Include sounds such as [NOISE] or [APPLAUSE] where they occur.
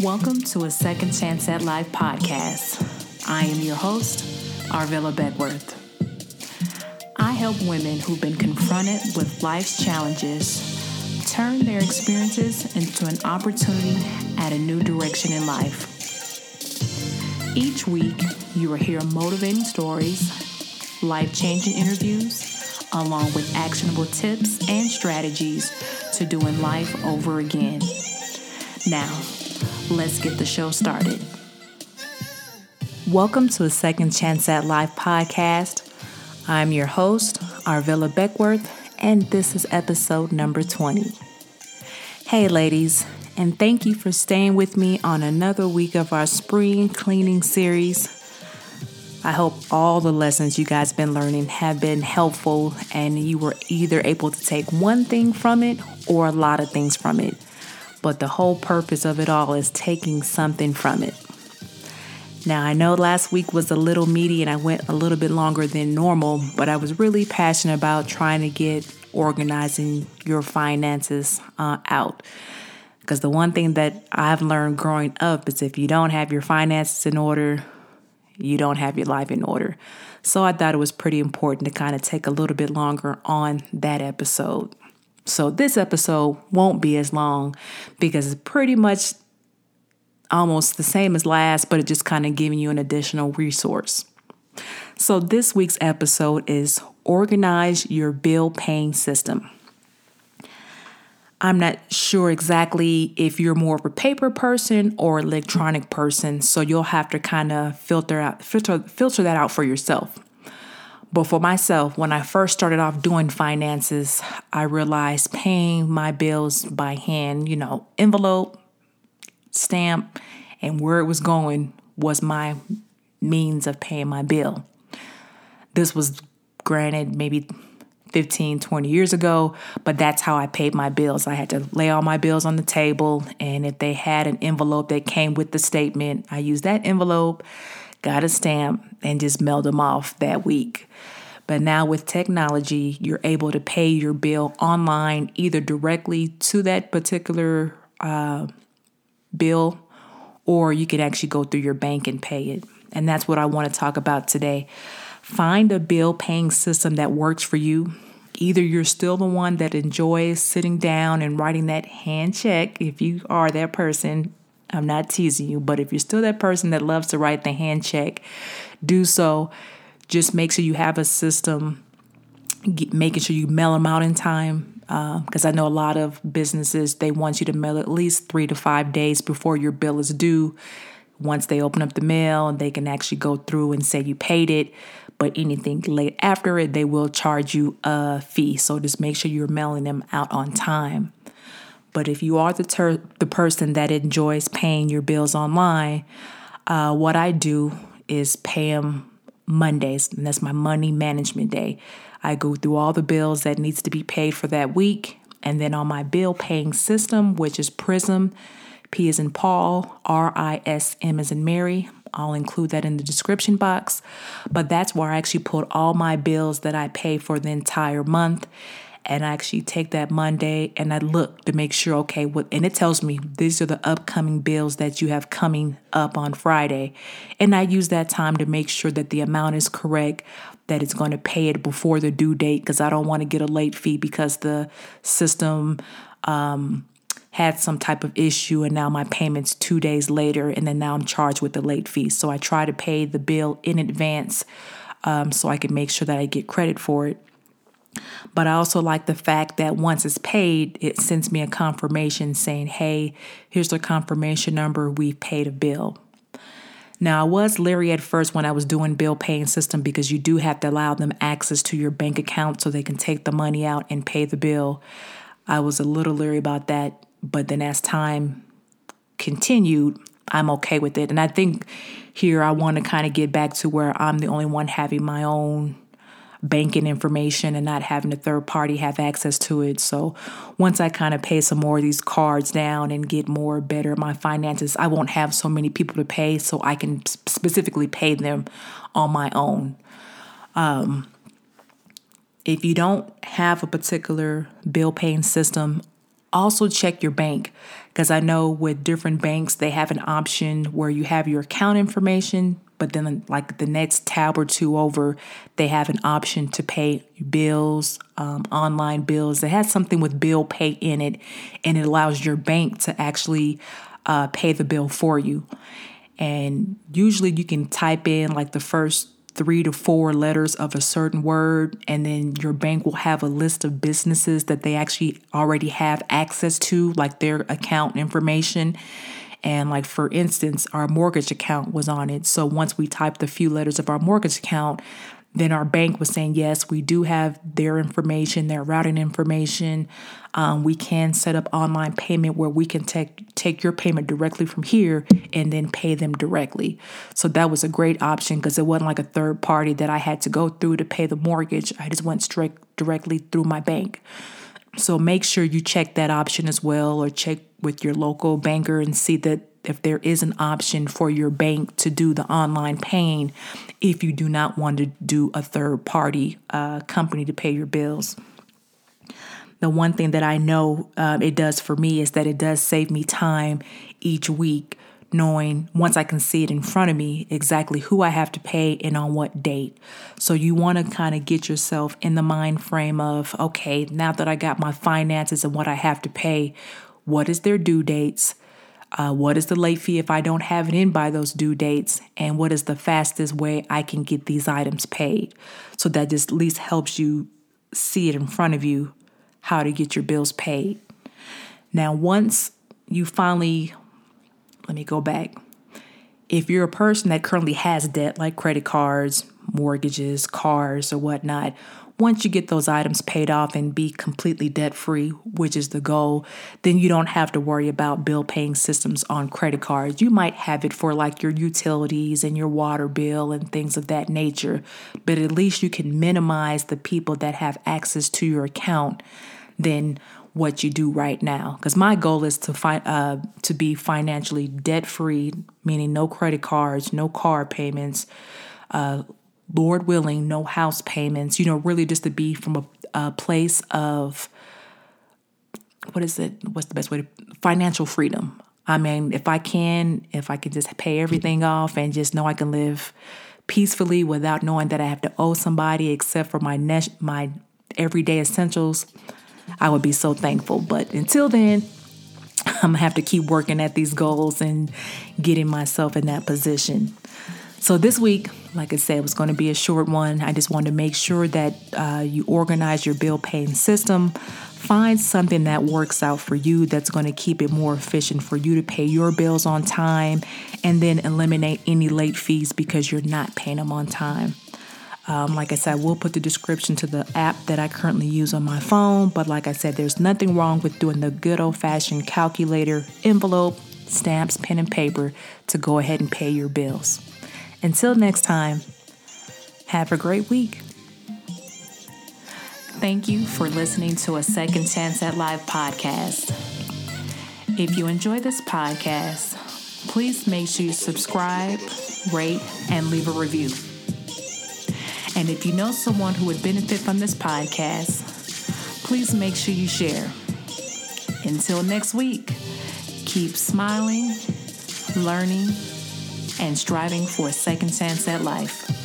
Welcome to a Second Chance at Life podcast. I am your host, Arvilla Beckworth. I help women who've been confronted with life's challenges turn their experiences into an opportunity at a new direction in life. Each week, you will hear motivating stories, life changing interviews, along with actionable tips and strategies to doing life over again. Now, let's get the show started. Welcome to a Second Chance at Life podcast. I'm your host, Arvilla Beckworth, and this is episode number 20. Hey, ladies, and thank you for staying with me on another week of our spring cleaning series. I hope all the lessons you guys been learning have been helpful and you were either able to take one thing from it or a lot of things from it. But the whole purpose of it all is taking something from it. Now, I know last week was a little meaty and I went a little bit longer than normal, but I was really passionate about trying to get organizing your finances uh, out. Because the one thing that I've learned growing up is if you don't have your finances in order, you don't have your life in order. So I thought it was pretty important to kind of take a little bit longer on that episode. So this episode won't be as long because it's pretty much almost the same as last, but it just kind of giving you an additional resource. So this week's episode is organize your bill paying system. I'm not sure exactly if you're more of a paper person or electronic person, so you'll have to kind of filter out filter filter that out for yourself. But for myself, when I first started off doing finances, I realized paying my bills by hand, you know, envelope, stamp, and where it was going was my means of paying my bill. This was granted maybe 15, 20 years ago, but that's how I paid my bills. I had to lay all my bills on the table, and if they had an envelope that came with the statement, I used that envelope, got a stamp, and just mailed them off that week. But now with technology, you're able to pay your bill online either directly to that particular uh, bill or you could actually go through your bank and pay it. And that's what I want to talk about today. Find a bill paying system that works for you. Either you're still the one that enjoys sitting down and writing that hand check, if you are that person, I'm not teasing you, but if you're still that person that loves to write the hand check, do so. Just make sure you have a system, making sure you mail them out in time. Because uh, I know a lot of businesses, they want you to mail at least three to five days before your bill is due. Once they open up the mail, they can actually go through and say you paid it but anything late after it, they will charge you a fee. So just make sure you're mailing them out on time. But if you are the ter- the person that enjoys paying your bills online, uh, what I do is pay them Mondays, and that's my money management day. I go through all the bills that needs to be paid for that week, and then on my bill paying system, which is Prism, P is in Paul, R I S M is in Mary. I'll include that in the description box. But that's where I actually put all my bills that I pay for the entire month. And I actually take that Monday and I look to make sure, okay, what, and it tells me these are the upcoming bills that you have coming up on Friday. And I use that time to make sure that the amount is correct, that it's going to pay it before the due date, because I don't want to get a late fee because the system, um, had some type of issue and now my payment's two days later and then now I'm charged with the late fee. So I try to pay the bill in advance um, so I can make sure that I get credit for it. But I also like the fact that once it's paid, it sends me a confirmation saying, hey, here's the confirmation number, we've paid a bill. Now, I was leery at first when I was doing bill paying system because you do have to allow them access to your bank account so they can take the money out and pay the bill. I was a little leery about that but then as time continued, I'm okay with it. And I think here I want to kind of get back to where I'm the only one having my own banking information and not having a third party have access to it. So once I kind of pay some more of these cards down and get more better at my finances, I won't have so many people to pay so I can specifically pay them on my own. Um, If you don't have a particular bill paying system, also check your bank because I know with different banks, they have an option where you have your account information, but then like the next tab or two over, they have an option to pay bills, um, online bills. It has something with bill pay in it, and it allows your bank to actually uh, pay the bill for you. And usually you can type in like the first three to four letters of a certain word, and then your bank will have a list of businesses that they actually already have access to, like their account information. And, like, for instance, our mortgage account was on it. So, once we typed the few letters of our mortgage account, then our bank was saying, yes, we do have their information, their routing information. Um, we can set up online payment where we can take take your payment directly from here and then pay them directly. So that was a great option because it wasn't like a third party that I had to go through to pay the mortgage. I just went straight directly through my bank. So make sure you check that option as well, or check with your local banker and see that if there is an option for your bank to do the online paying if you do not want to do a third party uh, company to pay your bills. The one thing that I know uh, it does for me is that it does save me time each week, knowing once I can see it in front of me exactly who I have to pay and on what date. So you want to kind of get yourself in the mind frame of okay, now that I got my finances and what I have to pay, what is their due dates? Uh, what is the late fee if I don't have it in by those due dates? And what is the fastest way I can get these items paid? So that just at least helps you see it in front of you how to get your bills paid. Now, once you finally, let me go back. If you're a person that currently has debt like credit cards, mortgages, cars, or whatnot, once you get those items paid off and be completely debt free, which is the goal, then you don't have to worry about bill paying systems on credit cards. You might have it for like your utilities and your water bill and things of that nature, but at least you can minimize the people that have access to your account than what you do right now. Because my goal is to find uh, to be financially debt free, meaning no credit cards, no car payments. Uh, Lord willing, no house payments, you know, really just to be from a, a place of what is it? What's the best way to financial freedom? I mean, if I can, if I can just pay everything off and just know I can live peacefully without knowing that I have to owe somebody except for my ne- my everyday essentials, I would be so thankful. But until then, [LAUGHS] I'm gonna have to keep working at these goals and getting myself in that position. So this week, like I said, it was going to be a short one. I just wanted to make sure that uh, you organize your bill paying system. Find something that works out for you that's going to keep it more efficient for you to pay your bills on time and then eliminate any late fees because you're not paying them on time. Um, like I said, we'll put the description to the app that I currently use on my phone. But like I said, there's nothing wrong with doing the good old fashioned calculator, envelope, stamps, pen, and paper to go ahead and pay your bills. Until next time, have a great week. Thank you for listening to a Second Chance at Life podcast. If you enjoy this podcast, please make sure you subscribe, rate, and leave a review. And if you know someone who would benefit from this podcast, please make sure you share. Until next week, keep smiling, learning, and striving for a second chance at life.